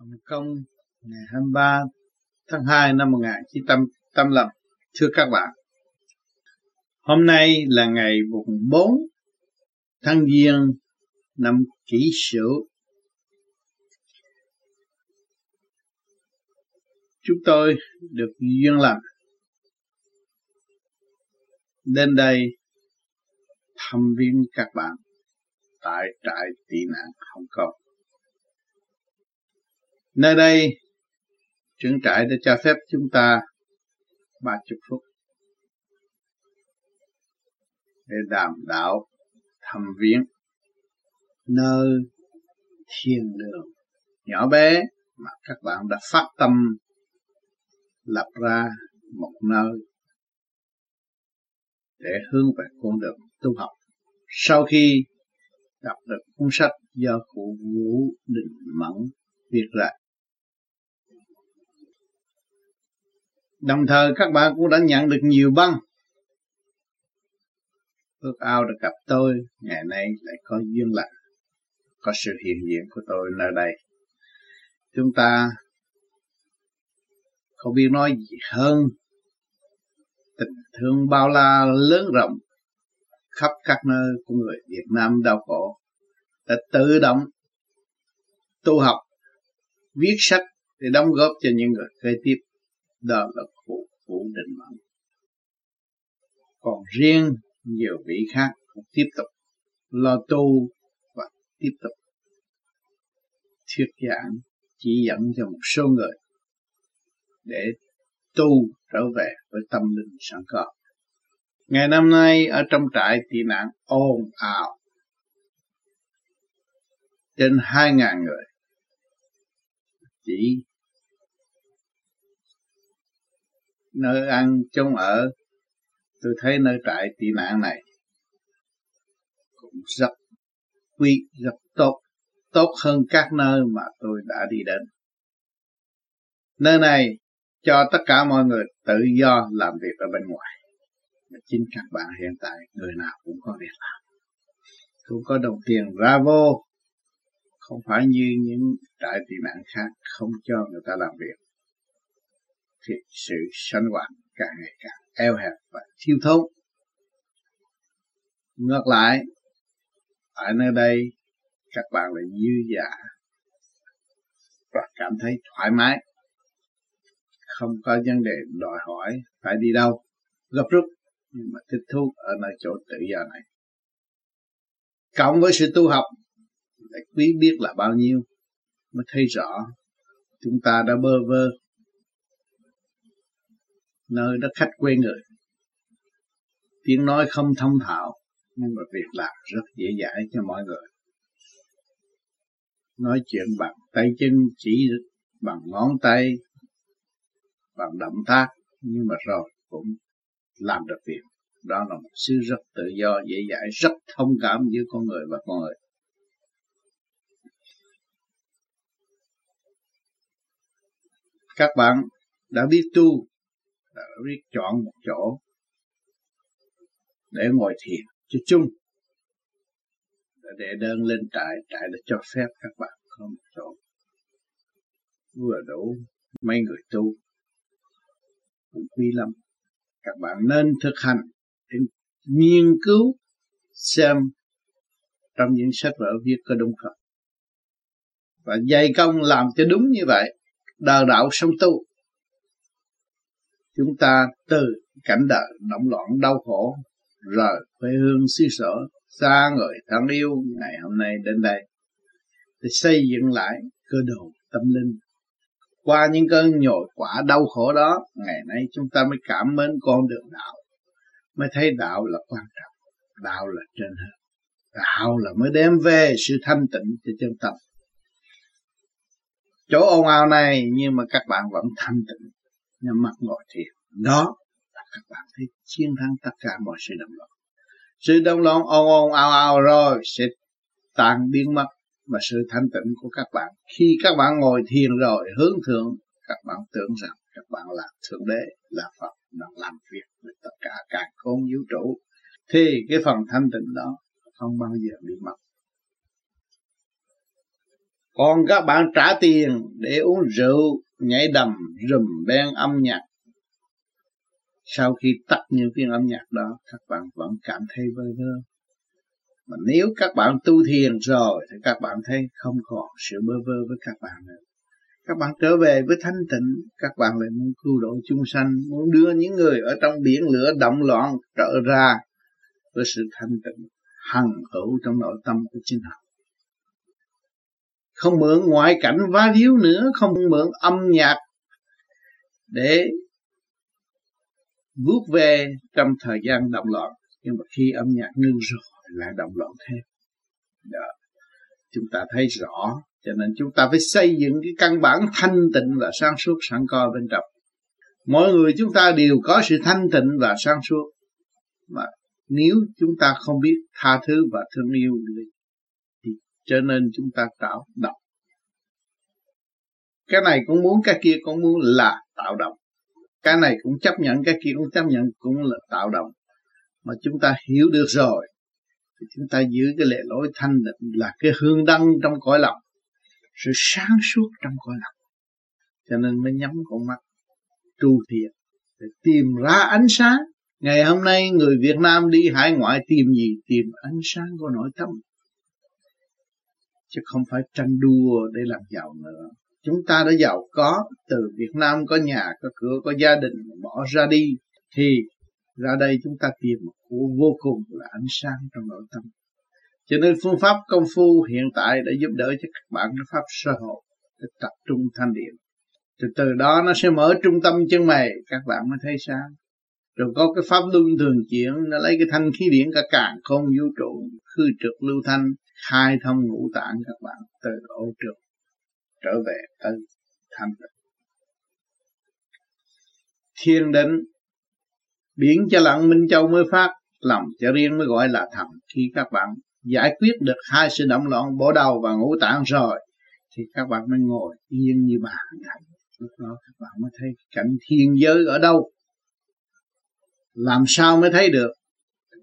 Hồng Kông ngày 23 tháng 2 năm 1985. Thưa các bạn, hôm nay là ngày 4 tháng Giêng năm Kỷ Sửu. Chúng tôi được duyên lành đến đây thăm viếng các bạn tại trại tị nạn Hồng Kông. Nơi đây, trưởng trại đã cho phép chúng ta ba chục phút để đàm đạo thăm viếng nơi thiên đường nhỏ bé mà các bạn đã phát tâm lập ra một nơi để hướng về con đường tu học. Sau khi đọc được cuốn sách do cụ Vũ Đình Mẫn viết lại Đồng thời các bạn cũng đã nhận được nhiều băng. Ước ao được gặp tôi, ngày nay lại có duyên lành, có sự hiện diện của tôi nơi đây. Chúng ta không biết nói gì hơn tình thương bao la lớn rộng khắp các nơi của người Việt Nam đau khổ đã tự động tu học viết sách để đóng góp cho những người kế tiếp đó là cụ Vũ Định mệnh. Còn riêng nhiều vị khác cũng tiếp tục lo tu và tiếp tục thuyết giảng, chỉ dẫn cho một số người để tu trở về với tâm linh sẵn có. Ngày năm nay ở trong trại tị nạn ồn ào trên hai ngàn người chỉ nơi ăn chung ở. Tôi thấy nơi trại tị nạn này cũng rất quý, rất tốt tốt hơn các nơi mà tôi đã đi đến. Nơi này cho tất cả mọi người tự do làm việc ở bên ngoài. Mà chính các bạn hiện tại, người nào cũng có việc làm. Cũng có đồng tiền ra vô. Không phải như những trại tị nạn khác, không cho người ta làm việc thì sự sanh hoạt càng ngày càng eo hẹp và thiếu thốn. Ngược lại, ở nơi đây các bạn là dư giả và cảm thấy thoải mái, không có vấn đề đòi hỏi phải đi đâu, gấp rút nhưng mà thích thú ở nơi chỗ tự do này. Cộng với sự tu học, lại quý biết là bao nhiêu mới thấy rõ chúng ta đã bơ vơ nơi đất khách quê người. Tiếng nói không thông thạo, nhưng mà việc làm rất dễ dãi cho mọi người. Nói chuyện bằng tay chân, chỉ bằng ngón tay, bằng động tác, nhưng mà rồi cũng làm được việc. Đó là một sự rất tự do, dễ dãi, rất thông cảm giữa con người và con người. Các bạn đã biết tu ta biết chọn một chỗ để ngồi thiền cho chung để đơn lên trại trại đã cho phép các bạn có một chỗ. Vừa đủ, mấy người tu cũng quý lắm. Các bạn nên thực hành để nghiên cứu xem trong những sách vở viết có đúng không? Và dày công làm cho đúng như vậy đời đạo sống tu chúng ta từ cảnh đời động loạn, đau khổ, rời quê hương, xứ sở, xa người thân yêu ngày hôm nay đến đây, để xây dựng lại cơ đồ tâm linh. Qua những cơn nhồi quả đau khổ đó, ngày nay chúng ta mới cảm mến con đường đạo, mới thấy đạo là quan trọng, đạo là trên hết. Đạo là mới đem về sự thanh tịnh cho chân tâm. Chỗ ồn ào này, nhưng mà các bạn vẫn thanh tịnh nhắm mắt ngồi thiền đó là các bạn thấy chiến thắng tất cả mọi sự động loạn sự động loạn ồn ồn ào ào rồi sẽ tan biến mất và sự thanh tịnh của các bạn. Khi các bạn ngồi thiền rồi, hướng thượng, các bạn tưởng rằng các bạn là thượng đế, là phật đang làm việc với tất cả cả con vũ trụ. Thì cái phần thanh tịnh đó không bao giờ bị mất. Còn các bạn trả tiền để uống rượu nhảy đầm, rùm ben âm nhạc. Sau khi tắt những viên âm nhạc đó, các bạn vẫn cảm thấy vơi vơ. Mà nếu các bạn tu thiền rồi, thì các bạn thấy không còn sự bơ vơ với các bạn nữa. Các bạn trở về với thanh tịnh, các bạn lại muốn cứu độ chúng sanh, muốn đưa những người ở trong biển lửa động loạn trở ra với sự thanh tịnh, hằng hữu trong nội tâm của chính họ không mượn ngoại cảnh vá víu nữa, không mượn âm nhạc để vuốt về trong thời gian động loạn nhưng mà khi âm nhạc ngưng rồi lại động loạn thêm đó. chúng ta thấy rõ, cho nên chúng ta phải xây dựng cái căn bản thanh tịnh và sáng suốt sẵn có bên trong mỗi người chúng ta đều có sự thanh tịnh và sáng suốt mà nếu chúng ta không biết tha thứ và thương yêu người cho nên chúng ta tạo động. Cái này cũng muốn, cái kia cũng muốn là tạo động. Cái này cũng chấp nhận, cái kia cũng chấp nhận, cũng là tạo động. Mà chúng ta hiểu được rồi, thì chúng ta giữ cái lệ lối thanh định là cái hương đăng trong cõi lòng, sự sáng suốt trong cõi lòng. Cho nên mới nhắm con mắt tu thiện, để tìm ra ánh sáng. Ngày hôm nay người Việt Nam đi hải ngoại tìm gì? Tìm ánh sáng của nội tâm chứ không phải tranh đua để làm giàu nữa. Chúng ta đã giàu có, từ Việt Nam có nhà, có cửa, có gia đình bỏ ra đi, thì ra đây chúng ta tìm một của vô cùng là ánh sáng trong nội tâm. Cho nên phương pháp công phu hiện tại đã giúp đỡ cho các bạn cái pháp sơ hộ để tập trung thanh điện từ từ đó nó sẽ mở trung tâm chân mày, các bạn mới thấy sáng. Rồi có cái pháp luân thường chuyển, nó lấy cái thanh khí điển cả càng không vũ trụ, khư trực lưu thanh khai thông ngũ tạng các bạn từ ô trường trở về tới thanh tịnh. Thiên định biển cho lặng minh châu mới phát, lòng cho riêng mới gọi là thầm. Khi các bạn giải quyết được hai sự động loạn bộ đầu và ngũ tạng rồi, thì các bạn mới ngồi yên như bà thầy lúc đó các bạn mới thấy cảnh thiên giới ở đâu? Làm sao mới thấy được?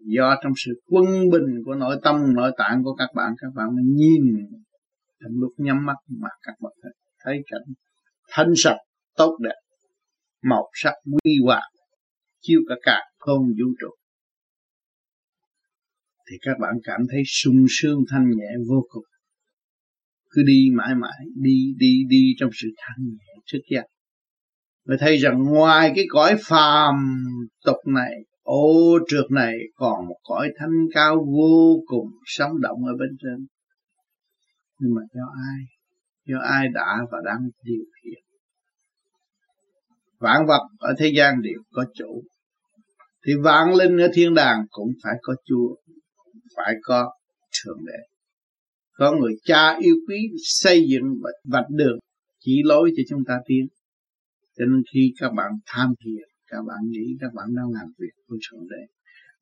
Do trong sự quân bình của nội tâm, nội tạng của các bạn các bạn mới nhìn trong lúc nhắm mắt mà các bạn thấy cảnh thanh sạch, tốt đẹp, màu sắc quy hòa chiêu cả cả không vũ trụ. Thì các bạn cảm thấy sung sướng thanh nhẹ vô cùng. Cứ đi mãi mãi, đi đi đi trong sự thanh nhẹ trước giác mới thấy rằng ngoài cái cõi phàm tục này ô trượt này còn một cõi thanh cao vô cùng sống động ở bên trên. Nhưng mà do ai? Do ai đã và đang điều khiển? Vạn vật ở thế gian đều có chủ. Thì vạn linh ở thiên đàng cũng phải có chúa, phải có thượng đế. Có người cha yêu quý xây dựng và vạch đường, chỉ lối cho chúng ta tiến. Cho nên khi các bạn tham thiền các bạn nghĩ các bạn đang làm việc với thượng đế.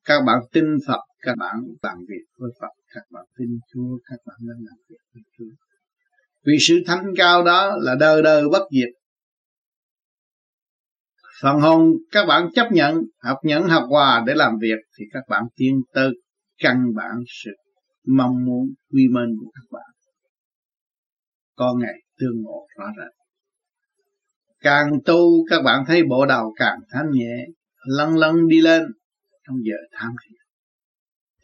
Các bạn tin Phật, các bạn làm việc với Phật. Các bạn tin Chúa, các bạn đang làm việc với Chúa. Vì sự thanh cao đó là đời đời bất diệt. Phần hồn các bạn chấp nhận, học nhẫn, học hòa để làm việc thì các bạn tiến tới căn bản sự mong muốn quy mên của các bạn. Có ngày tương ngộ rõ ràng càng tu, các bạn thấy bộ đầu càng thanh nhẹ, lăn lăn đi lên trong giờ tham thiền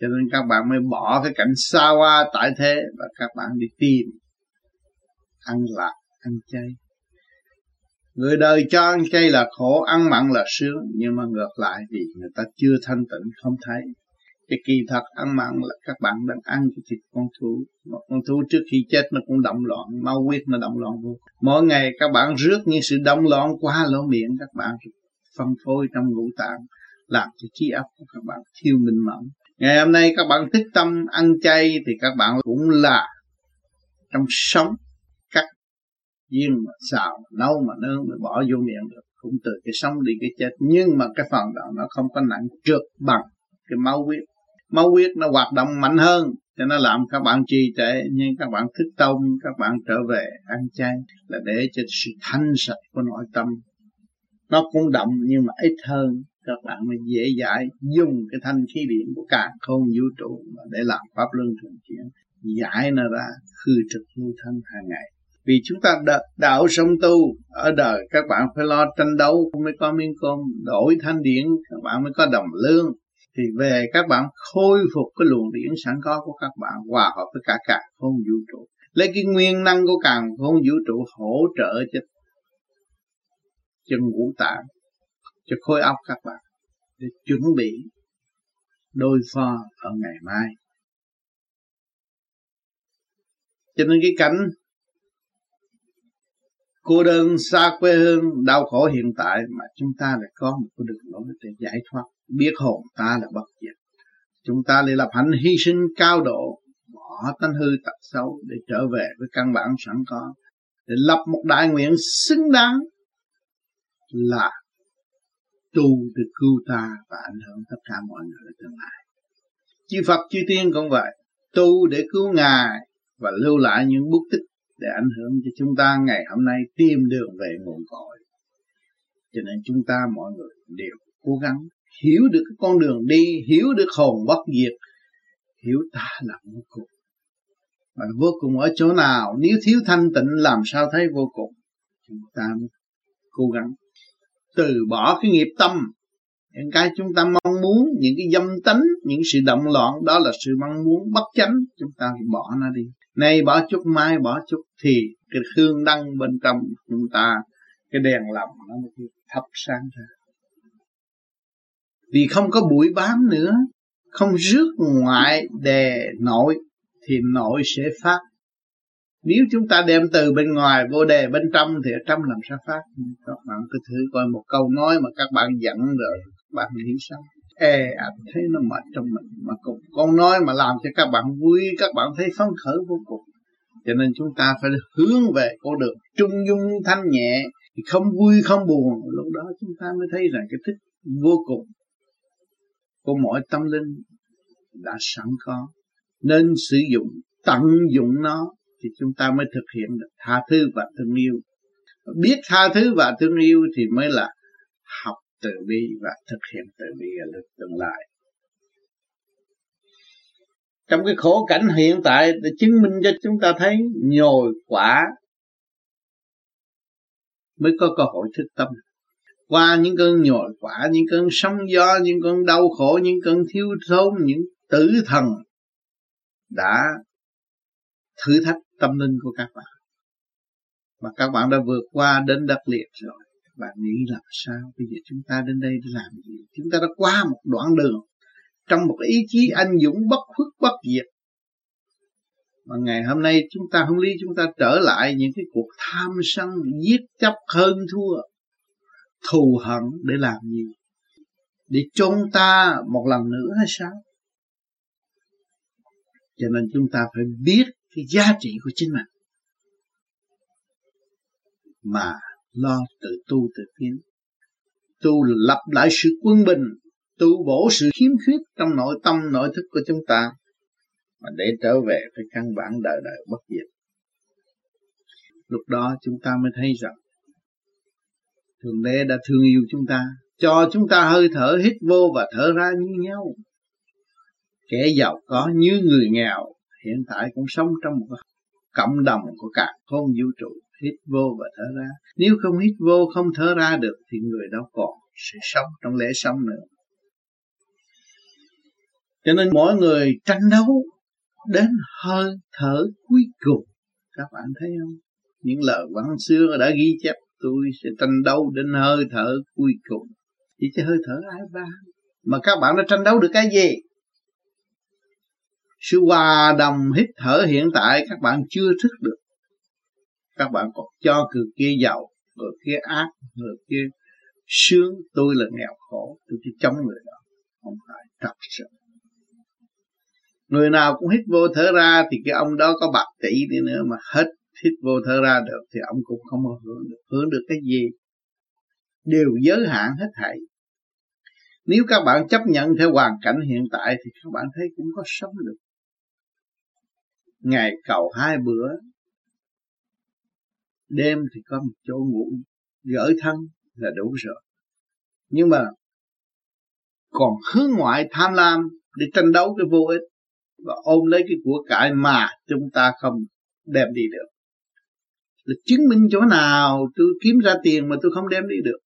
cho nên các bạn mới bỏ cái cảnh xa hoa tại thế và các bạn đi tìm, ăn lạc, ăn chay. Người đời cho ăn chay là khổ, ăn mặn là sướng, nhưng mà ngược lại vì người ta chưa thanh tịnh, không thấy cái kỳ thật ăn mặn là các bạn đang ăn cái thịt con thú. Mà con thú trước khi chết nó cũng động loạn, mau huyết nó động loạn vô mỗi ngày các bạn rước những sự động loạn qua lỗ miệng các bạn phân phối trong ngũ tạng, làm cho trí óc của các bạn thiêu minh mẫn. Ngày hôm nay các bạn thích tâm ăn chay thì các bạn cũng là trong sống cắt viên mà xào nấu mà nướng mà bỏ vô miệng được. Cũng từ cái sống đi cái chết. Nhưng mà cái phần đó nó không có nặng trượt bằng cái máu huyết máu huyết nó hoạt động mạnh hơn, cho nó làm các bạn trì trệ, nhưng các bạn thức tông, các bạn trở về ăn chay là để cho sự thanh sạch của nội tâm nó cũng động nhưng mà ít hơn, các bạn mới dễ dãi dùng cái thanh khí điện của cả không vũ trụ mà để làm pháp luân thường chuyển, giải nó ra khư trực lưu thanh hàng ngày. Vì chúng ta đạo sống tu, ở đời các bạn phải lo tranh đấu mới có miếng cơm, đổi thanh điển, các bạn mới có đồng lương thì về các bạn khôi phục cái luồng điển sẵn có của các bạn, hòa hợp với cả càng không vũ trụ. Lấy cái nguyên năng của càng không vũ trụ hỗ trợ cho chân ngũ tạng, cho khối óc các bạn để chuẩn bị đôi pho ở ngày mai. Cho nên cái cảnh cô đơn xa quê hương đau khổ hiện tại mà chúng ta lại có một cái đường lối để giải thoát biết hồn ta là bất diệt chúng ta lại lập hạnh hy sinh cao độ bỏ tánh hư tật xấu để trở về với căn bản sẵn có để lập một đại nguyện xứng đáng là tu để cứu ta và ảnh hưởng tất cả mọi người ở tương lai. Chư Phật chư Tiên cũng vậy, tu để cứu Ngài và lưu lại những bút tích để ảnh hưởng cho chúng ta ngày hôm nay tìm đường về nguồn cội. Cho nên chúng ta mọi người đều cố gắng hiểu được cái con đường đi, hiểu được hồn bất diệt, hiểu ta là vô cùng. Mà vô cùng ở chỗ nào, nếu thiếu thanh tịnh làm sao thấy vô cùng. Chúng ta cố gắng từ bỏ cái nghiệp tâm. Những cái chúng ta mong muốn những cái dâm tánh những sự động loạn đó là sự mong muốn bất chánh. Chúng ta phải bỏ nó đi. Nay bỏ chút mai bỏ chút thì cái hương đăng bên trong chúng ta cái đèn lòng nó mới thắp sáng ra vì không có bụi bám nữa, không rước ngoại đè nội, thì nội sẽ phát. Nếu chúng ta đem từ bên ngoài vô đề bên trong, thì ở trong làm sao phát? Các bạn cứ thử coi một câu nói mà các bạn giận rồi, các bạn nghĩ sao? Ê ạch thấy nó mệt trong mình, mà cùng con nói mà làm cho các bạn vui, các bạn thấy phấn khởi vô cùng. Cho nên chúng ta phải hướng về con đường trung dung thanh nhẹ, thì không vui, không buồn. Lúc đó chúng ta mới thấy rằng cái thích vô cùng của mỗi tâm linh đã sẵn có. Nên sử dụng, tận dụng nó thì chúng ta mới thực hiện được tha thứ và thương yêu. Biết tha thứ và thương yêu thì mới là học từ bi và thực hiện từ bi ở lực tương lai. Trong cái khổ cảnh hiện tại để chứng minh cho chúng ta thấy nhồi quả mới có cơ hội thức tâm qua những cơn nhồi quả, những cơn sóng gió, những cơn đau khổ, những cơn thiếu thốn, những tử thần đã thử thách tâm linh của các bạn. Mà các bạn đã vượt qua đến đất liệt rồi. Bạn nghĩ làm sao? Bây giờ chúng ta đến đây để làm gì? Chúng ta đã qua một đoạn đường trong một ý chí anh dũng bất khuất, bất diệt. Mà ngày hôm nay chúng ta không lý chúng ta trở lại những cái cuộc tham sân, giết chấp hơn thua thù hận để làm gì để chôn ta một lần nữa hay sao? Cho nên chúng ta phải biết cái giá trị của chính mình. Mà lo tự tu tự tiến. Tu lập lại sự quân bình, tu bổ sự khiếm khuyết trong nội tâm, nội thức của chúng ta, mà để trở về với căn bản đời đời bất diệt. Lúc đó chúng ta mới thấy rằng thượng đế đã thương yêu chúng ta, cho chúng ta hơi thở hít vô và thở ra như nhau. Kẻ giàu có như người nghèo, hiện tại cũng sống trong một cộng đồng của cả không vũ trụ. Hít vô và thở ra. Nếu không hít vô, không thở ra được, thì người đó còn sẽ sống trong lễ sống nữa. Cho nên mỗi người tranh đấu đến hơi thở cuối cùng. Các bạn thấy không? Những lời văn xưa đã ghi chép tôi sẽ tranh đấu đến hơi thở cuối cùng. Chỉ cho hơi thở ai ba? Mà các bạn đã tranh đấu được cái gì? Sự hòa đồng, hít thở hiện tại các bạn chưa thức được. Các bạn còn cho người kia giàu, người kia ác, người kia sướng. Tôi là nghèo khổ, tôi chỉ chống người đó, không phải thật sự. Người nào cũng hít vô thở ra thì cái ông đó có bạc tỷ đi nữa mà hết hít vô thở ra được thì ông cũng không hưởng được. Hưởng được cái gì? Đều giới hạn hết thảy. Nếu các bạn chấp nhận theo hoàn cảnh hiện tại thì các bạn thấy cũng có sống được. Ngày cầu hai bữa, đêm thì có một chỗ ngủ gỡ thân là đủ rồi. Nhưng mà còn hướng ngoại tham lam để tranh đấu cái vô ích và ôm lấy cái của cải mà chúng ta không đem đi được là chứng minh chỗ nào tôi kiếm ra tiền mà tôi không đem đi được.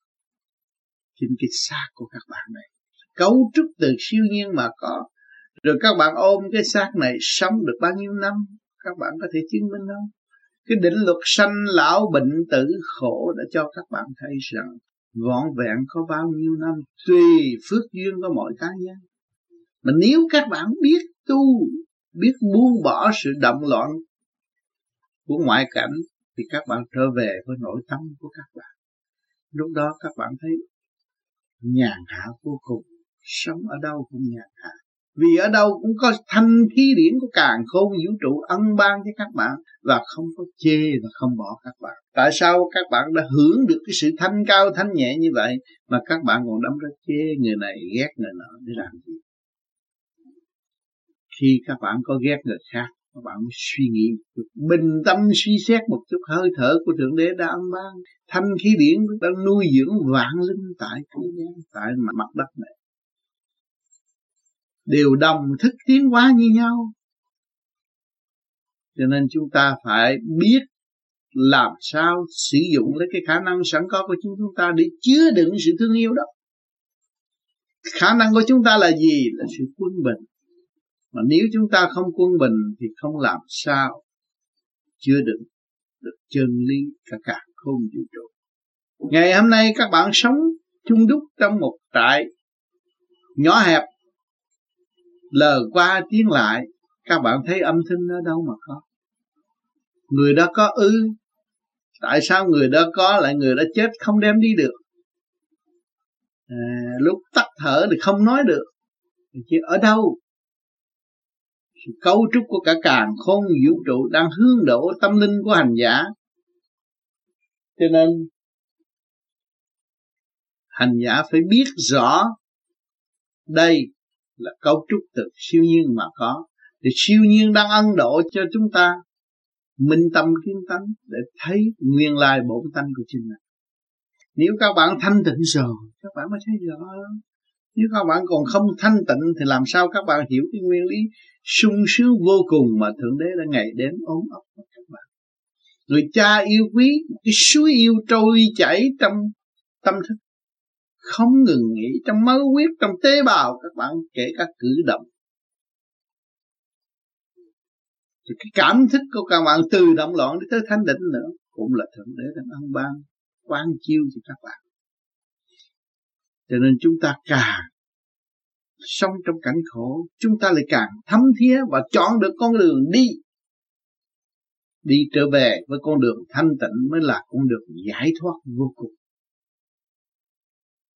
Trên cái xác của các bạn này. Cấu trúc từ siêu nhiên mà có. Rồi các bạn ôm cái xác này sống được bao nhiêu năm? Các bạn có thể chứng minh không? Cái định luật sanh lão bệnh tử khổ đã cho các bạn thấy rằng vọn vẹn có bao nhiêu năm, tùy phước duyên của mỗi cá nhân. Mà nếu các bạn biết tu, biết buông bỏ sự động loạn của ngoại cảnh thì các bạn trở về với nội tâm của các bạn. Lúc đó các bạn thấy nhàn hạ vô cùng, sống ở đâu cũng nhàn hạ. Vì ở đâu cũng có thanh khí điển của càng khôn vũ trụ ân ban cho các bạn và không có chê và không bỏ các bạn. Tại sao các bạn đã hưởng được cái sự thanh cao thanh nhẹ như vậy mà các bạn còn đâm ra chê người này, ghét người nọ để làm gì? Khi các bạn có ghét người khác các bạn mới suy nghĩ bình tâm suy xét một chút, hơi thở của thượng đế đã âm ban thanh khí điển đang nuôi dưỡng vạn linh tại thế gian, tại mặt đất này. Đều đồng thức tiến hóa như nhau. Cho nên chúng ta phải biết làm sao sử dụng lấy cái khả năng sẵn có của chúng ta để chứa đựng sự thương yêu đó. Khả năng của chúng ta là gì? Là sự quân bình mà nếu chúng ta không quân bình thì không làm sao chưa được được chân lý cả cả không vũ trụ. Ngày hôm nay các bạn sống chung đúc trong một trại nhỏ hẹp lờ qua tiếng lại các bạn thấy âm thanh ở đâu mà có? Người đó có ư tại sao người đó có lại người đó chết không đem đi được? À, lúc tắt thở thì không nói được chứ ở đâu cấu trúc của cả càng khôn vũ trụ đang hướng đổ tâm linh của hành giả. Cho nên, hành giả phải biết rõ đây là cấu trúc từ siêu nhiên mà có. Thì siêu nhiên đang ân độ cho chúng ta, minh tâm kiến tánh để thấy nguyên lai bổn tánh của chính mình. Nếu các bạn thanh tịnh rồi, các bạn mới thấy rõ nếu các bạn còn không thanh tịnh thì làm sao các bạn hiểu cái nguyên lý sung sướng vô cùng mà thượng đế đã ngày đến ôm ấp các bạn? Người cha yêu quý cái suối yêu trôi chảy trong tâm thức, không ngừng nghỉ trong máu huyết, trong tế bào, các bạn kể các cử động. Thì cái cảm thức của các bạn từ động loạn đến tới thanh định nữa, cũng là thượng đế đang ăn ban quan chiêu cho các bạn cho nên chúng ta càng sống trong cảnh khổ, chúng ta lại càng thấm thía và chọn được con đường đi. Đi trở về với con đường thanh tịnh mới là con đường giải thoát vô cùng.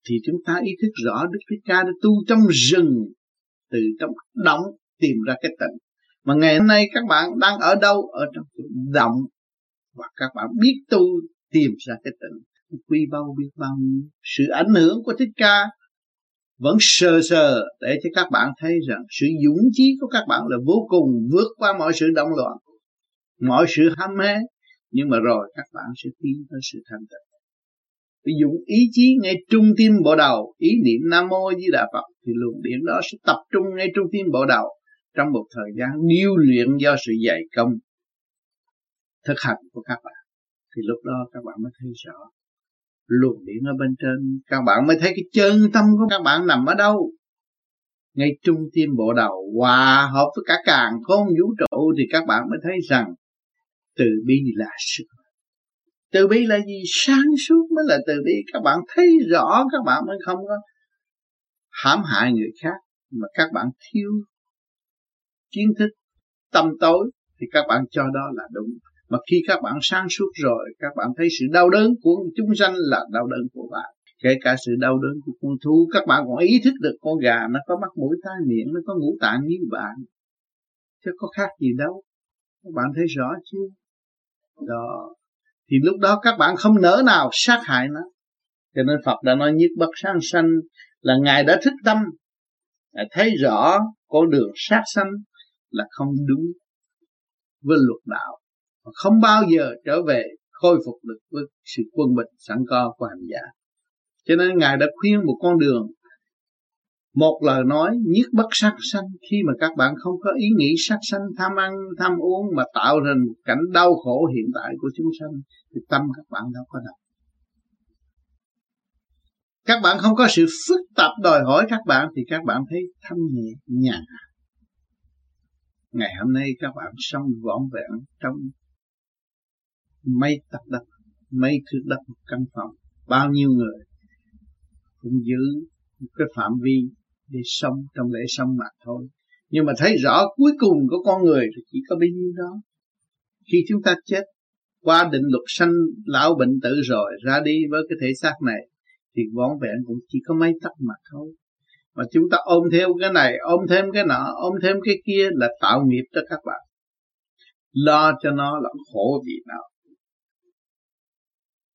Thì chúng ta ý thức rõ Đức Thích Ca đã tu trong rừng, từ trong động tìm ra cái tịnh. Mà ngày hôm nay các bạn đang ở đâu? Ở trong động và các bạn biết tu, tìm ra cái tịnh quy bao biết bao nhiêu sự ảnh hưởng của Thích Ca. Vẫn sờ sờ để cho các bạn thấy rằng sự dũng chí của các bạn là vô cùng vượt qua mọi sự động loạn, mọi sự ham mê. Nhưng mà rồi các bạn sẽ tiến tới sự thanh tịnh. Ví dụ ý chí ngay trung tim bộ đầu, ý niệm nam mô di đà phật, thì luồng điện đó sẽ tập trung ngay trung tim bộ đầu trong một thời gian điêu luyện do sự dày công thực hành của các bạn. Thì lúc đó các bạn mới thấy rõ luồng điện ở bên trên. Các bạn mới thấy cái chân tâm của các bạn nằm ở đâu? Ngay trung tim bộ đầu. Hòa hợp với cả càng khôn vũ trụ thì các bạn mới thấy rằng từ bi là sự. Từ bi là gì? Sáng suốt mới là từ bi. Các bạn thấy rõ, các bạn mới không có hãm hại người khác, mà các bạn thiếu kiến thức, tâm tối thì các bạn cho đó là đúng mà khi các bạn sáng suốt rồi, các bạn thấy sự đau đớn của chúng sanh là đau đớn của bạn. Kể cả sự đau đớn của con thú, các bạn còn ý thức được con gà nó có mắt mũi tai miệng nó có ngũ tạng như bạn. Chứ có khác gì đâu. Các bạn thấy rõ chưa? Đó. Thì lúc đó các bạn không nỡ nào sát hại nó. Cho nên Phật đã nói nhất bất sáng sanh là Ngài đã thức tâm. Ngài thấy rõ con đường sát sanh là không đúng với luật đạo và không bao giờ trở về khôi phục được với sự quân bình sẵn có của hành giả cho nên Ngài đã khuyên một con đường một lời nói nhất bất sát sanh khi mà các bạn không có ý nghĩ sát sanh, tham ăn, tham uống mà tạo thành một cảnh đau khổ hiện tại của chúng sanh, thì tâm các bạn đâu có động. các bạn không có sự phức tạp đòi hỏi các bạn, thì các bạn thấy thanh nhẹ nhàng. ngày hôm nay các bạn sống vỏn vẹn trong mấy tập đất mấy thước đất một căn phòng, bao nhiêu người cũng giữ một cái phạm vi để sống trong lễ sống mà thôi. Nhưng mà thấy rõ cuối cùng của con người thì chỉ có bấy nhiêu đó. Khi chúng ta chết, qua định luật sanh lão bệnh tử rồi, ra đi với cái thể xác này, thì vón vẹn cũng chỉ có mấy tấc mà thôi. Mà chúng ta ôm theo cái này, ôm thêm cái nọ, ôm thêm cái kia là tạo nghiệp cho các bạn. Lo cho nó là khổ vì nào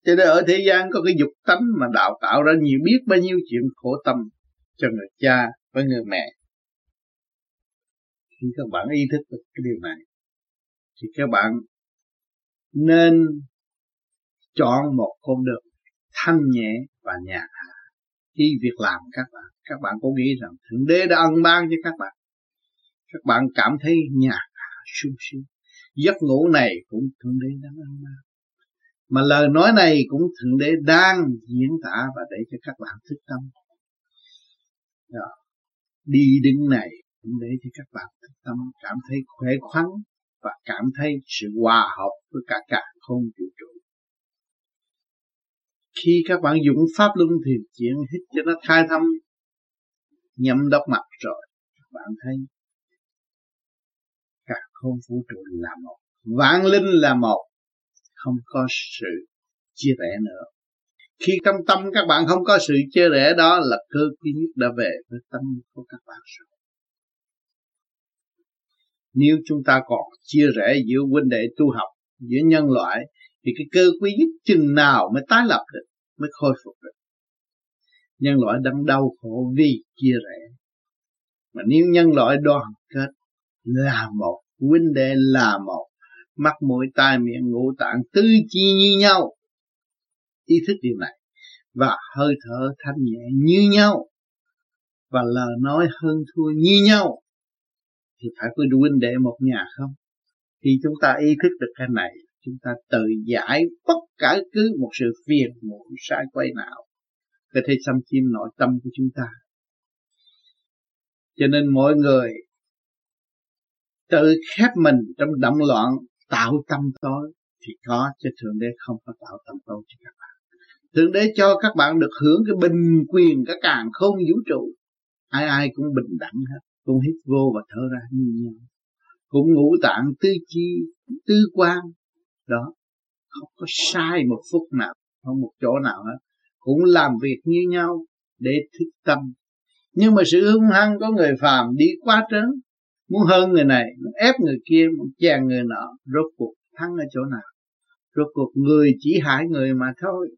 cho nên ở thế gian có cái dục tánh mà đào tạo ra nhiều biết bao nhiêu chuyện khổ tâm cho người cha với người mẹ. Khi các bạn ý thức được cái điều này, thì các bạn nên chọn một con đường thanh nhẹ và nhàn hạ khi việc làm các bạn. Các bạn có nghĩ rằng Thượng Đế đã ân ban cho các bạn. Các bạn cảm thấy nhàn hạ sung sướng. Giấc ngủ này cũng Thượng Đế đã ân ban mà lời nói này cũng thượng đế đang diễn tả và để cho các bạn thức tâm. Đó. đi đứng này cũng để cho các bạn thức tâm, cảm thấy khỏe khoắn và cảm thấy sự hòa hợp với cả cả không vũ trụ. Khi các bạn dùng pháp luân thiền chuyển hít cho nó khai thâm nhắm đốc mặt rồi, các bạn thấy cả không vũ trụ là một. Vạn linh là một không có sự chia rẽ nữa. Khi trong tâm các bạn không có sự chia rẽ đó là cơ duy nhất đã về với tâm của các bạn rồi. Nếu chúng ta còn chia rẽ giữa huynh đệ tu học, giữa nhân loại, thì cái cơ quý nhất chừng nào mới tái lập được, mới khôi phục được? Nhân loại đang đau khổ vì chia rẽ. Mà nếu nhân loại đoàn kết, là một, huynh đệ là một mắt, mũi, tai, miệng, ngũ tạng tư chi như nhau. Ý thức điều này. Và hơi thở thanh nhẹ như nhau. Và lời nói hơn thua như nhau. Thì phải có huynh đệ một nhà không? Khi chúng ta ý thức được cái này, chúng ta tự giải bất cả cứ một sự phiền muộn, sai quay nào. Có thể xâm chiếm nội tâm của chúng ta. Cho nên mọi người tự khép mình trong động loạn tạo tâm tối thì có, chứ thượng đế không có tạo tâm tối cho các bạn. Thượng đế cho các bạn được hưởng cái bình quyền cả càng không vũ trụ. Ai ai cũng bình đẳng hết, cũng hít vô và thở ra như nhau. Cũng ngũ tạng tư chi, tư quan đó, không có sai một phút nào, không một chỗ nào hết. Cũng làm việc như nhau để thức tâm. Nhưng mà sự hung hăng có người phàm đi quá trớn muốn hơn người này, muốn ép người kia, muốn chèn người nọ, rốt cuộc thắng ở chỗ nào? Rốt cuộc người chỉ hại người mà thôi.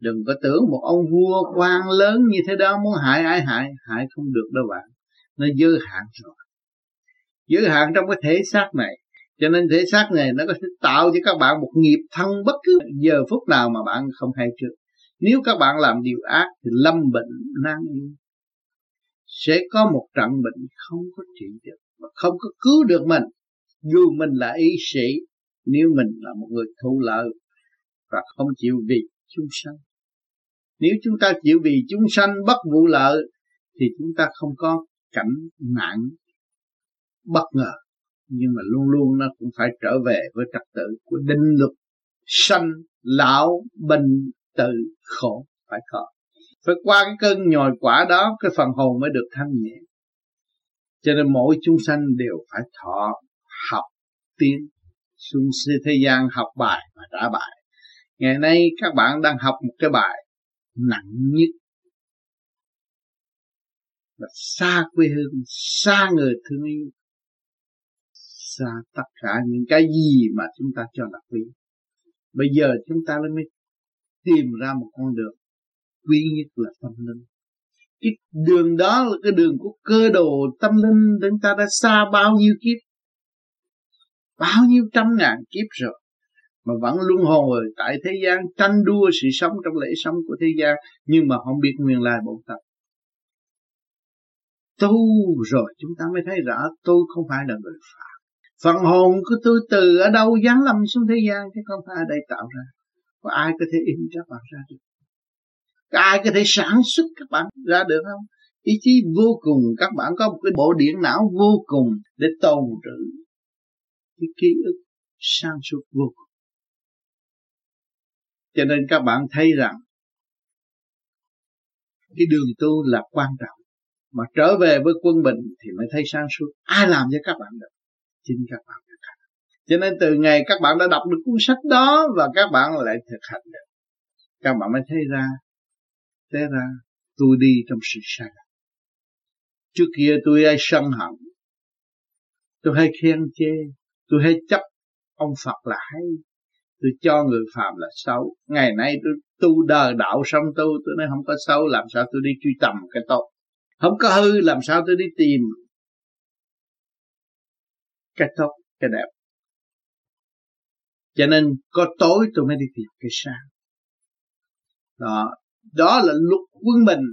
Đừng có tưởng một ông vua quan lớn như thế đó muốn hại ai, hại hại không được đâu bạn. Nó giới hạn rồi. Giới hạn trong cái thể xác này. Cho nên thể xác này nó có thể tạo cho các bạn một nghiệp thân bất cứ giờ phút nào mà bạn không hay trước. Nếu các bạn làm điều ác thì lâm bệnh nan y. Sẽ có một trận bệnh không có trị được mà không có cứu được mình. Dù mình là y sĩ, nếu mình là một người thụ lợi và không chịu vì chúng sanh. Nếu chúng ta chịu vì chúng sanh bất vụ lợi, thì chúng ta không có cảnh nạn bất ngờ. Nhưng mà luôn luôn nó cũng phải trở về với trật tự của định luật sanh lão bệnh tử khổ phải có. Phải qua cái cơn nhồi quả đó, cái phần hồn mới được thanh nhẹ cho nên mỗi chúng sanh đều phải thọ, học, tiến xuống thế gian học bài và trả bài. Ngày nay các bạn đang học một cái bài nặng nhất. Là xa quê hương, xa người thương yêu, xa tất cả những cái gì mà chúng ta cho là quý. Bây giờ chúng ta mới tìm ra một con đường quý nhất là tâm linh cái đường đó là cái đường của cơ đồ tâm linh chúng ta đã xa bao nhiêu kiếp. Bao nhiêu trăm ngàn kiếp rồi, mà vẫn luân hồi tại thế gian, tranh đua sự sống trong lễ sống của thế gian, nhưng mà không biết nguyên lai bổn tập tu rồi chúng ta mới thấy rõ, tôi không phải là người phạm phần hồn của tôi từ ở đâu giáng lâm xuống thế gian, chứ không phải ở đây tạo ra. Có ai có thể in ra bạn ra được? Ai có thể sản xuất các bạn ra được không? Ý chí vô cùng, các bạn có một cái bộ điện não vô cùng để tồn trữ cái ký ức sang suốt vô cùng. Cho nên các bạn thấy rằng cái đường tu là quan trọng. Mà trở về với quân bình thì mới thấy sáng suốt. Ai làm cho các bạn được? Chính các bạn thực hành. Cho nên từ ngày các bạn đã đọc được cuốn sách đó và các bạn lại thực hành được. Các bạn mới thấy ra thế ra, tôi đi trong sự sai lầm. Trước kia tôi hay sân hận. Tôi hay khen chê. Tôi hay chấp ông Phật là hay. Tôi cho người phạm là xấu. Ngày nay tôi tu đời đạo xong tu, tôi nói không có xấu, làm sao tôi đi truy tầm cái tốt không có hư, làm sao tôi đi tìm cái tốt, cái đẹp? Cho nên có tối tôi mới đi tìm cái sáng đó đó là luật quân bình,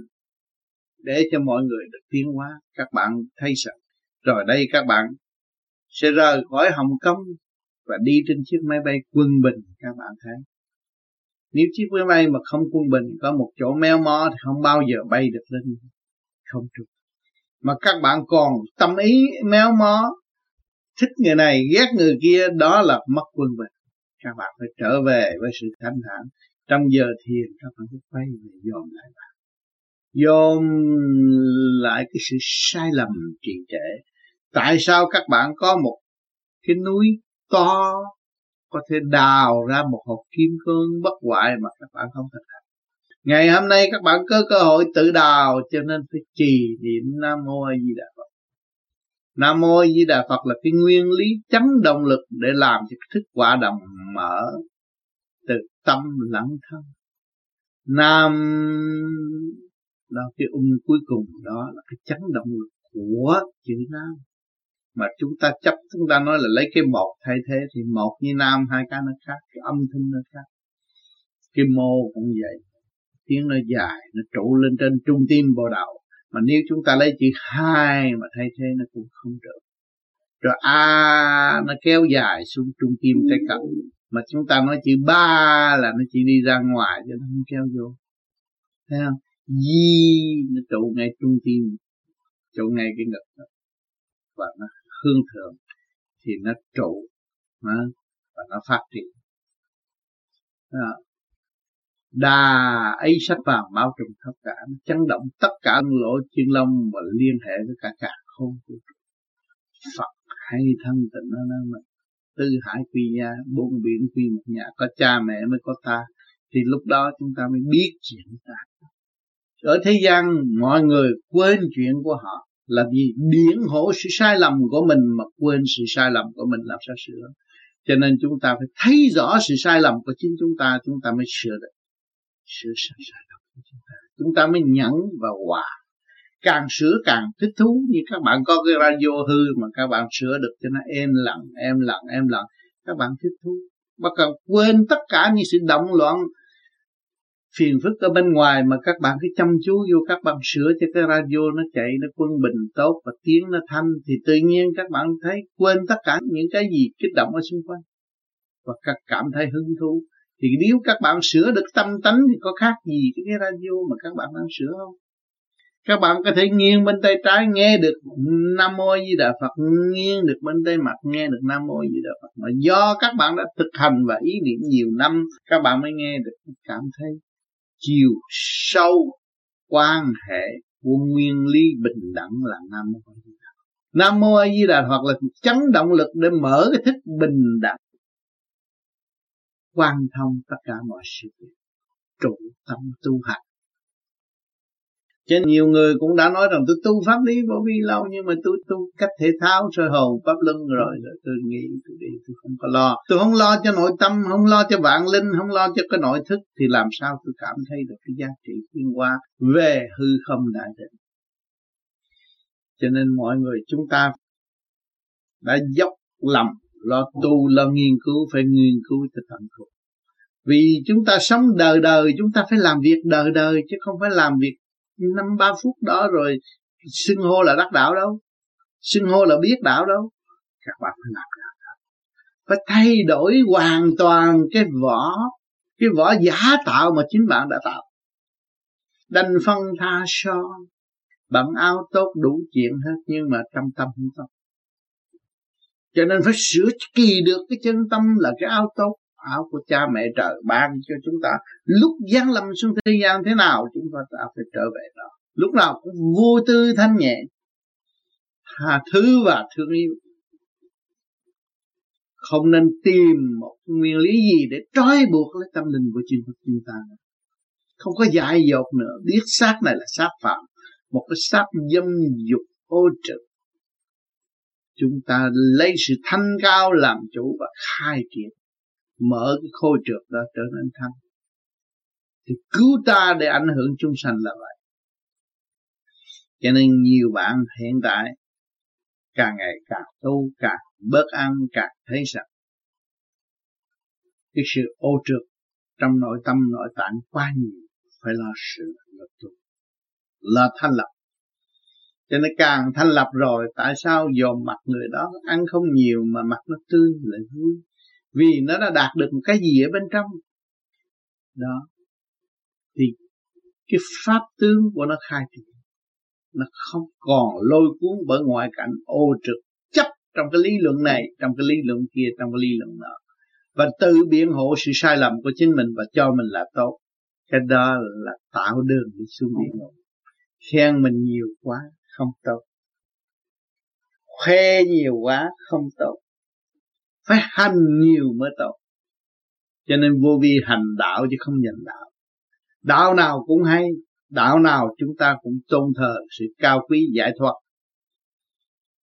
để cho mọi người được tiến hóa. Các bạn thấy sao? rồi đây các bạn sẽ rời khỏi Hồng Kông và đi trên chiếc máy bay quân bình, các bạn thấy. Nếu chiếc máy bay mà không quân bình, có một chỗ méo mó thì không bao giờ bay được lên không trục mà các bạn còn tâm ý méo mó, thích người này, ghét người kia, đó là mất quân bình. Các bạn phải trở về với sự thanh thản trong giờ thiền, các bạn cứ quay về dòm lại bạn. Dòm lại cái sự sai lầm trì trệ. Tại sao các bạn có một cái núi to, có thể đào ra một hộp kim cương bất hoại mà các bạn không thực hành? Ngày hôm nay các bạn có cơ hội tự đào, cho nên phải trì niệm nam mô a di đà phật. Nam mô a di đà phật là cái nguyên lý chấn động lực để làm cho thức quả đồng mở từ tâm lẫn thân nam đó cái ung cuối cùng đó là cái chấn động lực của chữ nam. Mà chúng ta chấp, chúng ta nói là lấy cái một thay thế thì một như nam, hai cái nó khác, cái âm thanh nó khác. Cái mô cũng vậy. Tiếng nó dài, nó trụ lên trên trung tim bộ đầu. Mà nếu chúng ta lấy chữ hai mà thay thế nó cũng không được. Rồi a nó kéo dài xuống trung tim tay cận mà chúng ta nói chữ ba là nó chỉ đi ra ngoài cho nó không kéo vô. Thấy không? Di nó trụ ngay trung tim trụ ngay cái ngực đó. và nó hương thượng thì nó trụ và nó phát triển. Đó đà ấy sắc vàng bao trùm tất cả. Chấn động tất cả lỗ, chân lông và liên hệ với cả cả không Phật. Hay thân tịnh nó nói mình tư hải quy nhà bốn biển quy một nhà, có cha mẹ mới có ta. Thì lúc đó chúng ta mới biết chuyện ta. Ở thế gian, mọi người quên chuyện của họ là vì biển hộ sự sai lầm của mình mà quên sự sai lầm của mình làm sao sửa. Cho nên chúng ta phải thấy rõ sự sai lầm của chính chúng ta chúng ta mới sửa được. Sửa sai sai lầm của chúng ta. Chúng ta mới nhẫn và hòa càng sửa càng thích thú như các bạn có cái radio hư mà các bạn sửa được cho nó êm lặng êm lặng êm lặng các bạn thích thú. Bắt cần quên tất cả những sự động loạn phiền phức ở bên ngoài mà các bạn cứ chăm chú vô các bạn sửa cho cái radio nó chạy nó quân bình tốt và tiếng nó thanh thì tự nhiên các bạn thấy quên tất cả những cái gì kích động ở xung quanh. Và các cảm thấy hứng thú. Thì nếu các bạn sửa được tâm tánh thì có khác gì cái, cái radio mà các bạn đang sửa không? Các bạn có thể nghiêng bên tay trái nghe được nam mô di đà phật, nghiêng được bên tay mặt nghe được nam mô di đà phật. Mà do các bạn đã thực hành và ý niệm nhiều năm, các bạn mới nghe được, cảm thấy chiều sâu quan hệ của nguyên lý bình đẳng là nam mô di đà nam mô a di đà phật là chấn động lực để mở cái thức bình đẳng, quan thông tất cả mọi sự, trụ tâm tu hành cho nhiều người cũng đã nói rằng tôi tu pháp lý vô vi lâu nhưng mà tôi tu cách thể thao soi hồn pháp luân rồi, rồi tôi nghĩ tôi đi tôi không có lo. Tôi không lo cho nội tâm không lo cho vạn linh không lo cho cái nội thức thì làm sao tôi cảm thấy được cái giá trị thiên qua về hư không đại định? Cho nên mọi người chúng ta đã dốc lòng lo tu lo nghiên cứu phải nghiên cứu cho tận cùng vì chúng ta sống đời đời chúng ta phải làm việc đời đời chứ không phải làm việc năm, ba phút đó rồi xưng hô là đắc đạo đâu. Xưng hô là biết đạo đâu. Các bạn phải làm đạo phải thay đổi hoàn toàn cái vỏ cái vỏ giả tạo mà chính bạn đã tạo. Đành phân tha so. Bằng áo tốt đủ chuyện hết, nhưng mà trong tâm không tốt. Cho nên phải sửa kỳ được cái chân tâm là cái áo tốt áo của cha mẹ trời ban cho chúng ta. Lúc giáng lâm xuống thế gian thế nào, chúng ta phải trở về đó. Lúc nào cũng vô tư thanh nhẹ. Tha thứ và thương yêu. Không nên tìm một nguyên lý gì để trói buộc lấy tâm linh của chính chúng ta không có dại dột nữa. Biết xác này là xác phạm. Một cái xác dâm dục ô trực chúng ta lấy sự thanh cao làm chủ và khai triển mở cái khôi trượt đó trở nên thanh thì cứu ta để ảnh hưởng chúng sanh là vậy. Cho nên nhiều bạn hiện tại càng ngày càng tu, càng bớt ăn, càng thấy rằng cái sự ô trượt trong nội tâm, nội tạng quá nhiều, phải lo sự lập tu là thanh lập. Cho nên càng thanh lập rồi, tại sao dòm mặt người đó ăn không nhiều mà mặt nó tươi, lại vui? Vì nó đã đạt được một cái gì ở bên trong. Đó. Thì cái pháp tướng của nó khai triển. Nó không còn lôi cuốn bởi ngoại cảnh ô trực, chấp trong cái lý luận này, trong cái lý luận kia, trong cái lý luận nọ. Và tự biện hộ sự sai lầm của chính mình và cho mình là tốt. Cái đó là tạo đường đi xuống địa ngục. Khen mình nhiều quá, không tốt. Khoe nhiều quá, không tốt phải hành nhiều mới tốt. Cho nên vô vi hành đạo chứ không nhận đạo. Đạo nào cũng hay, đạo nào chúng ta cũng tôn thờ sự cao quý giải thoát.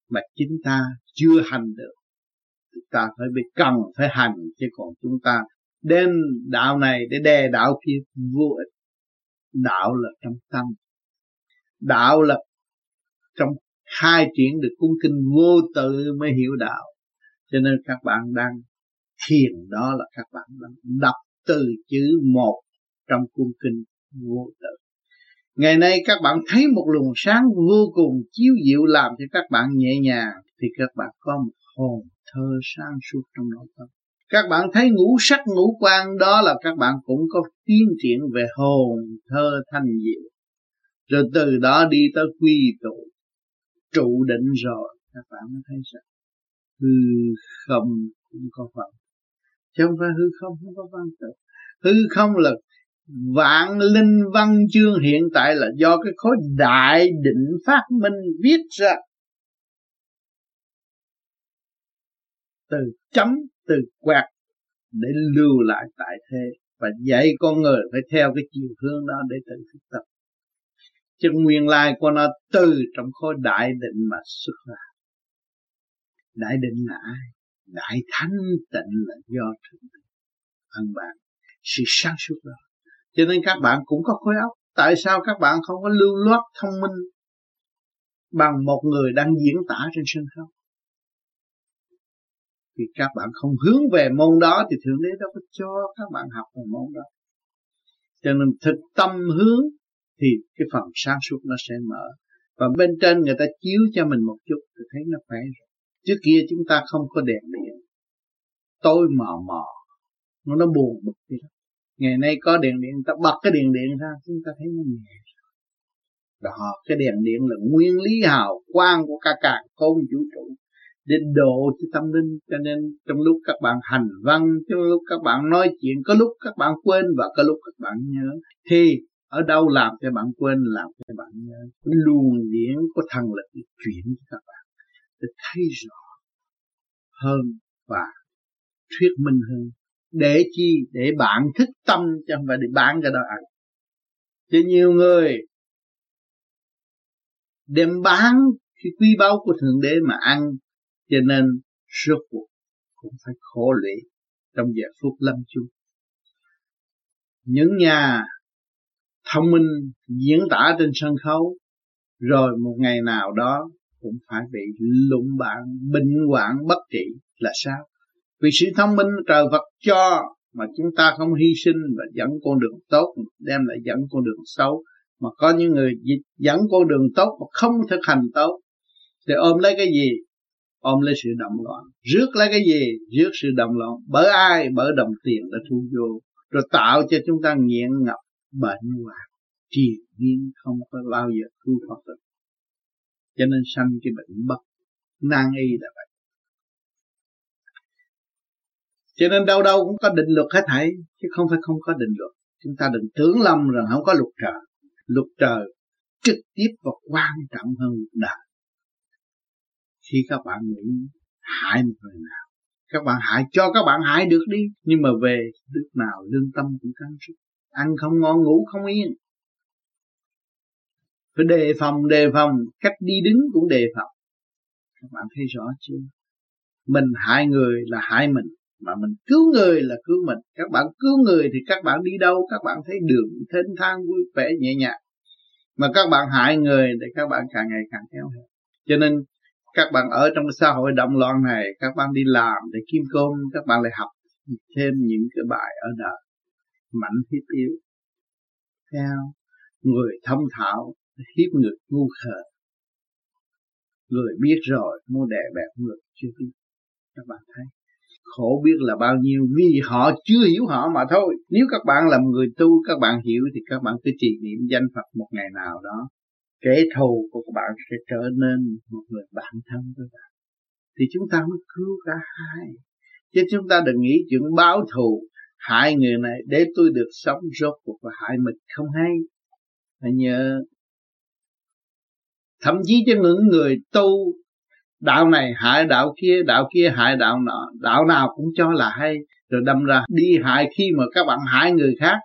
Mà chính ta chưa hành được, chúng ta phải biết cần phải hành chứ còn chúng ta đem đạo này để đè đạo kia vô ích. Đạo là trong tâm. Đạo là trong khai triển được cung kinh vô tự mới hiểu đạo cho nên các bạn đang thiền đó là các bạn đang đọc từ chữ một trong cung kinh vô tự. Ngày nay các bạn thấy một luồng sáng vô cùng chiếu diệu làm cho các bạn nhẹ nhàng, thì các bạn có một hồn thơ sáng suốt trong nội tâm. Các bạn thấy ngũ sắc ngũ quan, đó là các bạn cũng có tiến triển về hồn thơ thanh diệu. Rồi từ đó đi tới quy tụ, trụ định rồi, các bạn mới thấy rằng hư không cũng có phần chứ không phải hư không không có văn tự hư không là vạn linh văn chương hiện tại là do cái khối đại định phát minh viết ra. Từ chấm, từ quẹt để lưu lại tại thế. Và dạy con người phải theo cái chiều hướng đó để tự thực tập. Chứ nguyên lai của nó từ trong khối đại định mà xuất ra đại định là ai? Đại thánh tịnh là do thượng ân bạn sự sáng suốt đó. Cho nên các bạn cũng có khối óc. Tại sao các bạn không có lưu loát thông minh bằng một người đang diễn tả trên sân khấu? Vì các bạn không hướng về môn đó thì thượng đế đâu có cho các bạn học về môn đó. Cho nên thực tâm hướng thì cái phần sáng suốt nó sẽ mở. Và bên trên người ta chiếu cho mình một chút thì thấy nó khỏe rồi trước kia chúng ta không có đèn điện. Tối mờ mờ. Nó nó buồn bực đi ngày nay có đèn điện ta bật cái đèn điện ra, chúng ta thấy nó nhẹ đó, cái đèn điện là nguyên lý hào quang của cả càng không vũ trụ. Để độ cho tâm linh, cho nên trong lúc các bạn hành văn, trong lúc các bạn nói chuyện, có lúc các bạn quên và có lúc các bạn nhớ. Thì, ở đâu làm cho bạn quên, làm cho bạn nhớ. Luồng điển có thần lực chuyển cho các bạn để thấy rõ hơn và thuyết minh hơn. Để chi? Để bạn thức tâm chứ không phải để bán cái đó ăn. Chứ nhiều người đem bán cái quý báu của thượng đế mà ăn, cho nên rốt cuộc cũng phải khổ lụy trong giờ phút lâm chung. Những nhà thông minh diễn tả trên sân khấu, rồi một ngày nào đó cũng phải bị lụng bạn bệnh hoạn bất trị là sao? Vì sự thông minh trời vật cho mà chúng ta không hy sinh và dẫn con đường tốt, đem lại dẫn con đường xấu, mà có những người dẫn con đường tốt mà không thực hành tốt, thì ôm lấy cái gì? Ôm lấy sự động loạn. Rước lấy cái gì? Rước sự động loạn. Bởi ai? Bởi đồng tiền đã thu vô. Rồi tạo cho chúng ta nghiện ngập, bệnh hoạn. Triền miên không có bao giờ thu thoát được cho nên sanh cái bệnh bất nan y là vậy. Cho nên đâu đâu cũng có định luật hết thảy, chứ không phải không có định luật. Chúng ta đừng tưởng lầm rằng không có luật trời. Luật trời trực tiếp và quan trọng hơn luật đời. Khi các bạn nghĩ hại một người nào, các bạn hại, cho các bạn hại được đi, nhưng mà về lúc nào lương tâm cũng căng sức. Ăn không ngon, ngủ không yên phải đề phòng đề phòng, cách đi đứng cũng đề phòng. Các bạn thấy rõ chưa? Mình hại người là hại mình, mà mình cứu người là cứu mình. Các bạn cứu người thì các bạn đi đâu? Các bạn thấy đường thênh thang vui vẻ, nhẹ nhàng. Mà các bạn hại người thì các bạn càng ngày càng eo hẹp cho nên, các bạn ở trong xã hội động loạn này, các bạn đi làm để kim cơm, các bạn lại học thêm những cái bài ở đời. Mạnh thiết yếu. Theo người thông thạo hiếp người ngu khờ. Người biết rồi muốn đè bẹp người chưa biết các bạn thấy, khổ biết là bao nhiêu, vì họ chưa hiểu họ mà thôi. Nếu các bạn làm người tu, các bạn hiểu thì các bạn cứ trì niệm danh Phật một ngày nào đó. Kẻ thù của các bạn sẽ trở nên một người bạn thân với bạn. Thì chúng ta mới cứu cả hai. Chứ chúng ta đừng nghĩ chuyện báo thù, hại người này để tôi được sống rốt cuộc và hại mình không hay. Hãy nhớ thậm chí cho những người tu, đạo này hại đạo kia đạo kia hại đạo nọ, đạo nào cũng cho là hay. Rồi đâm ra đi hại khi mà các bạn hại người khác,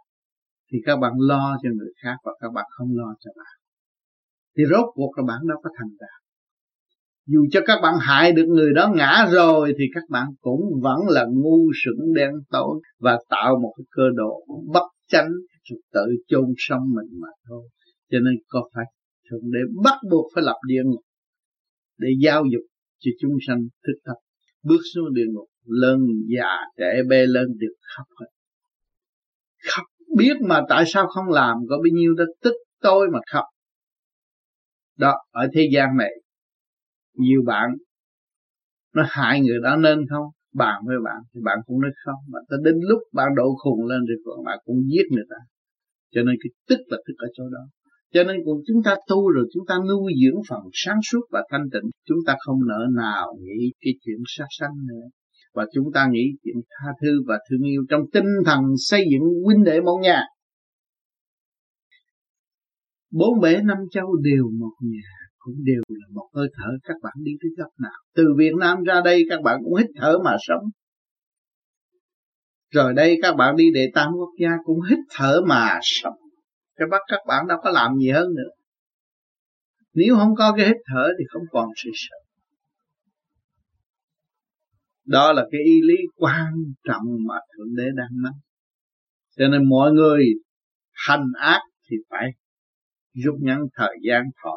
thì các bạn lo cho người khác và các bạn không lo cho bạn. Thì rốt cuộc là bạn đâu có thành đạt dù cho các bạn hại được người đó ngã rồi, thì các bạn cũng vẫn là ngu sững đen tối và tạo một cái cơ độ bất chánh rồi tự chôn sống mình mà thôi. Cho nên có phải thượng đế bắt buộc phải lập địa ngục để giáo dục cho chúng sanh thức tập bước xuống địa ngục lớn già trẻ bê lên được khóc hết. Khóc. Biết mà tại sao không làm, có bao nhiêu đó tức tôi mà khóc. Đó, ở thế gian này, nhiều bạn, nó hại người đó nên không? Bạn với bạn, thì bạn cũng nói không. Mà tới đến lúc bạn đổ khùng lên rồi còn bạn cũng giết người ta. Cho nên cái tức là tức ở chỗ đó cho nên cùng chúng ta tu rồi chúng ta nuôi dưỡng phần sáng suốt và thanh tịnh, chúng ta không nợ nào nghĩ cái chuyện sát sanh nữa. Và chúng ta nghĩ chuyện tha thứ và thương yêu trong tinh thần xây dựng huynh đệ một nhà. Bốn bể năm châu đều một nhà, cũng đều là một hơi thở. Các bạn đi tới góc nào? Từ Việt Nam ra đây các bạn cũng hít thở mà sống. Rồi đây các bạn đi để tam quốc gia cũng hít thở mà sống cái bắt các bạn đâu có làm gì hơn nữa. Nếu không có cái hít thở thì không còn sự sợ. Đó là cái ý lý quan trọng mà thượng đế đang nói. Cho nên mọi người hành ác thì phải rút ngắn thời gian thọ.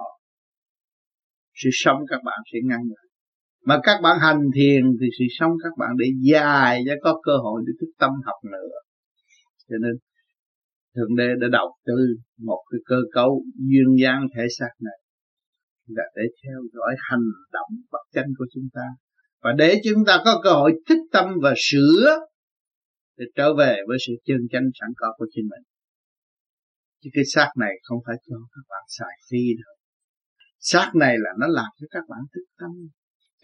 Sự sống các bạn sẽ ngăn lại mà các bạn hành thiền thì sự sống các bạn để dài cho có cơ hội để thức tâm học nữa. Cho nên thượng đế đã đầu tư một cái cơ cấu duyên dáng thể xác này. Là để theo dõi hành động bất chánh của chúng ta. Và để chúng ta có cơ hội thích tâm và sửa để trở về với sự chân chánh sẵn có của chính mình. Chứ cái xác này không phải cho các bạn xài phi đâu. Xác này là nó làm cho các bạn thức tâm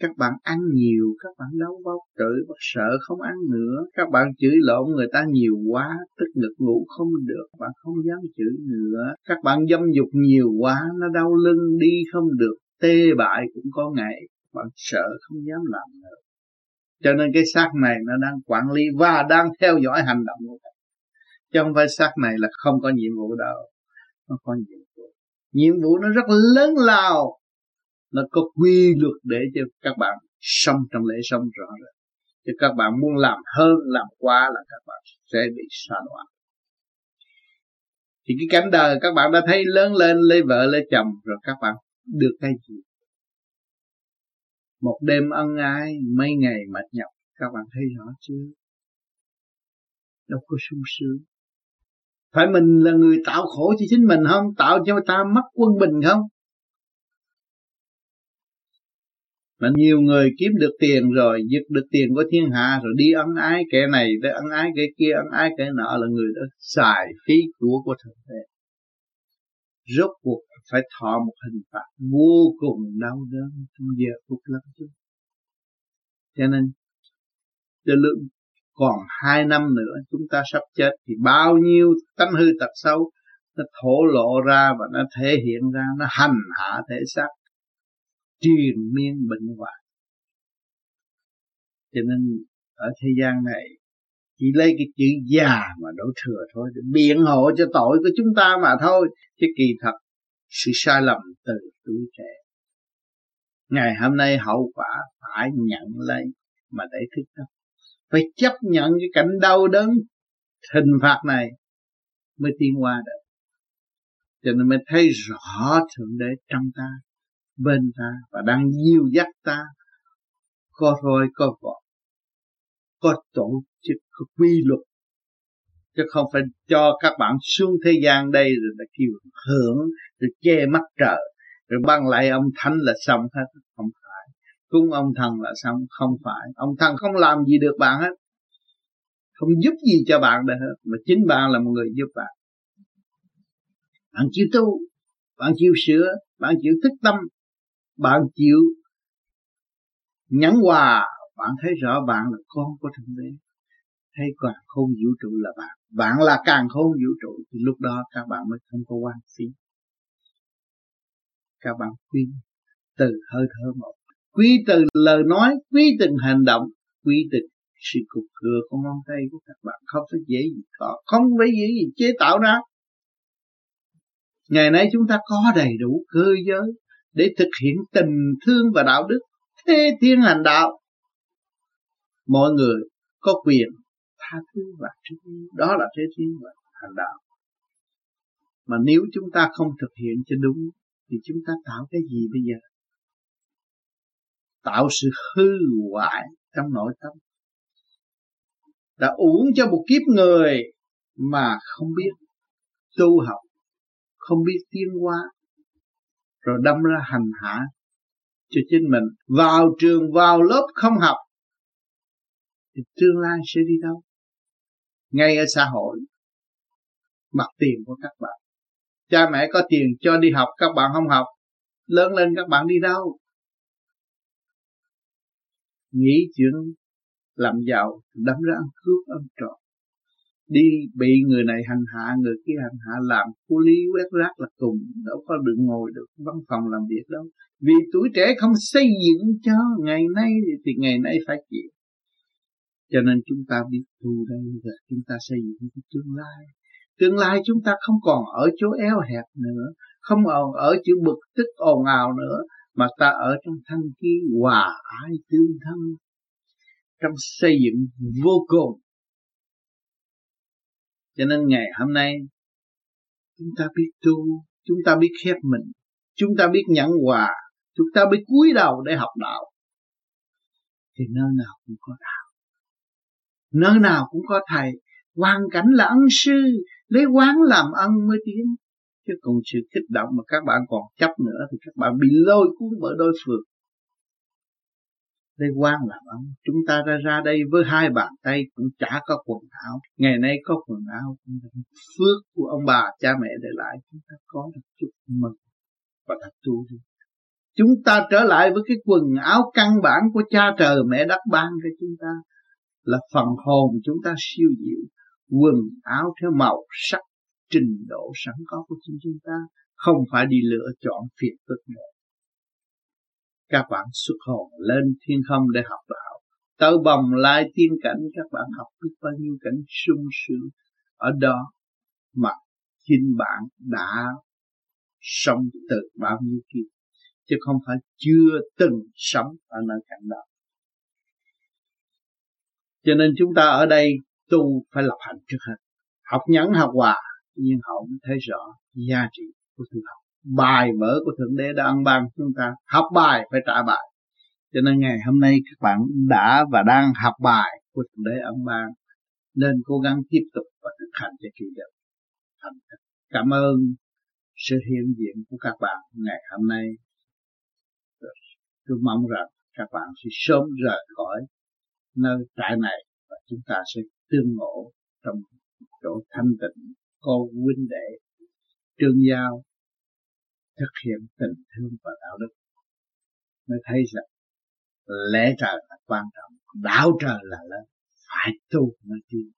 các bạn ăn nhiều, các bạn đau bao tự bắt sợ không ăn nữa. Các bạn chửi lộn người ta nhiều quá, tức ngực ngủ không được, bạn không dám chửi nữa. Các bạn dâm dục nhiều quá, nó đau lưng đi không được, tê bại cũng có ngày, bạn sợ không dám làm nữa. Cho nên cái xác này nó đang quản lý và đang theo dõi hành động của bạn. Chứ không phải xác này là không có nhiệm vụ đâu, nó có nhiệm vụ. Nhiệm vụ nó rất lớn lao nó có quy luật để cho các bạn sống trong lễ sống rõ ràng chứ các bạn muốn làm hơn, làm quá là các bạn sẽ bị xa đoạn thì cái cảnh đời các bạn đã thấy lớn lên, lấy vợ, lấy chồng, rồi các bạn được cái gì? Một đêm ân ái, mấy ngày mệt nhọc, các bạn thấy rõ chưa? Đâu có sung sướng. Phải mình là người tạo khổ cho chính mình không? Tạo cho ta mất quân bình không? Mà nhiều người kiếm được tiền rồi, giật được tiền của thiên hạ, rồi đi ân ái kẻ này tới ân ái kẻ kia ân ái kẻ nọ là người đó xài phí của của thượng đế. Rốt cuộc phải thọ một hình phạt vô cùng đau đớn trong giờ phút lắm chứ cho nên, cho lượng còn hai năm nữa, chúng ta sắp chết thì bao nhiêu tánh hư tật xấu nó thổ lộ ra và nó thể hiện ra, nó hành hạ thể xác triền miên bệnh hoạn. Cho nên ở thế gian này, chỉ lấy cái chữ già mà đổ thừa thôi để biện hộ cho tội của chúng ta mà thôi, chứ kỳ thật sự sai lầm từ tuổi trẻ. Ngày hôm nay hậu quả phải nhận lấy mà để thức tâm phải chấp nhận cái cảnh đau đớn hình phạt này mới tiến qua được. Cho nên mới thấy rõ thượng đế trong ta bên ta và đang dìu dắt ta. Có roi có vọt có tổ chức, có quy luật. Chứ không phải cho các bạn xuống thế gian đây rồi là kêu hưởng, rồi che mắt trời. Rồi băng lại ông thánh là xong hết, không phải. Cúng ông thần là xong, không phải. Ông thần không làm gì được bạn hết. Không giúp gì cho bạn được hết, mà chính bạn là một người giúp bạn. Bạn chịu tu, bạn chịu sửa, bạn chịu thức tâm bạn chịu nhẫn hòa bạn thấy rõ bạn là con của thượng đế, thấy càng khôn vũ trụ là bạn. Bạn là càng khôn vũ trụ, thì lúc đó các bạn mới không có quan phí các bạn quy từ hơi thở một. Quy từ lời nói, quy từng hành động, quy từ sự cục cửa của ngón tay của các bạn. Không phải dễ gì có, không phải dễ gì chế tạo ra. Ngày nay chúng ta có đầy đủ cơ giới để thực hiện tình thương và đạo đức, thế thiên hành đạo. Mọi người có quyền tha thứ và thương đó là thế thiên và hành đạo. Mà nếu chúng ta không thực hiện cho đúng, thì chúng ta tạo cái gì bây giờ? Tạo sự hư hoại trong nội tâm. Đã uống cho một kiếp người mà không biết tu học, không biết tiến hóa rồi đâm ra hành hạ cho chính mình. Vào trường, vào lớp không học, thì tương lai sẽ đi đâu? Ngay ở xã hội, mặt tiền của các bạn. Cha mẹ có tiền cho đi học, các bạn không học, lớn lên các bạn đi đâu? Nghĩ chuyện làm giàu, đâm ra ăn cướp, ăn trộm đi bị người này hành hạ, người kia hành hạ, làm cu lý quét rác là cùng, đâu có được ngồi được văn phòng làm việc đâu. Vì tuổi trẻ không xây dựng cho ngày nay thì ngày nay phải chịu. Cho nên chúng ta biết tu đây và chúng ta xây dựng cái tương lai. Tương lai chúng ta không còn ở chỗ eo hẹp nữa, không còn ở chữ bực tức ồn ào nữa, mà ta ở trong thanh khí hòa ái tương thân. Trong xây dựng vô cùng cho nên ngày hôm nay, chúng ta biết tu, chúng ta biết khép mình, chúng ta biết nhẫn hòa, chúng ta biết cúi đầu để học đạo. Thì nơi nào cũng có đạo. Nơi nào cũng có thầy. Hoàn cảnh là ân sư, lấy quán làm ân mới tiến. Chứ còn sự kích động mà các bạn còn chấp nữa thì các bạn bị lôi cuốn bởi đối phương đây quan làm ông chúng ta ra ra đây với hai bàn tay, cũng chả có quần áo. Ngày nay có quần áo, cũng là phước của ông bà cha mẹ để lại. Chúng ta có được chút mừng và thật tu đi chúng ta trở lại với cái quần áo căn bản của cha trời mẹ đất ban cho chúng ta. Là phần hồn chúng ta siêu diệu. Quần áo theo màu sắc trình độ sẵn có của chính chúng ta. Không phải đi lựa chọn phiền phức nữa các bạn xuất hồn lên thiên không để học đạo. Tơ bồng lại tiên cảnh, các bạn học biết bao nhiêu cảnh sung sướng. Ở đó mà chính bạn đã sống từ bao nhiêu kiếp, chứ không phải chưa từng sống ở nơi cảnh đó. Cho nên chúng ta ở đây tu phải lập hành trước hết. Học nhẫn, học hòa nhưng họ thấy rõ giá trị của tu học bài vở của thượng đế đã ăn ban chúng ta. Học bài phải trả bài. Cho nên ngày hôm nay các bạn đã và đang học bài của thượng đế ăn ban. Nên cố gắng tiếp tục và thực hành cho kỳ được thành thật. Cảm ơn sự hiện diện của các bạn ngày hôm nay. Tôi mong rằng các bạn sẽ sớm rời khỏi nơi trại này và chúng ta sẽ tương ngộ trong chỗ thanh tịnh cô huynh đệ, tương giao thực hiện tình thương và đạo đức. Mới thấy rằng, lẽ trời là quan trọng, đạo trời là lớn, phải tu mới tiến.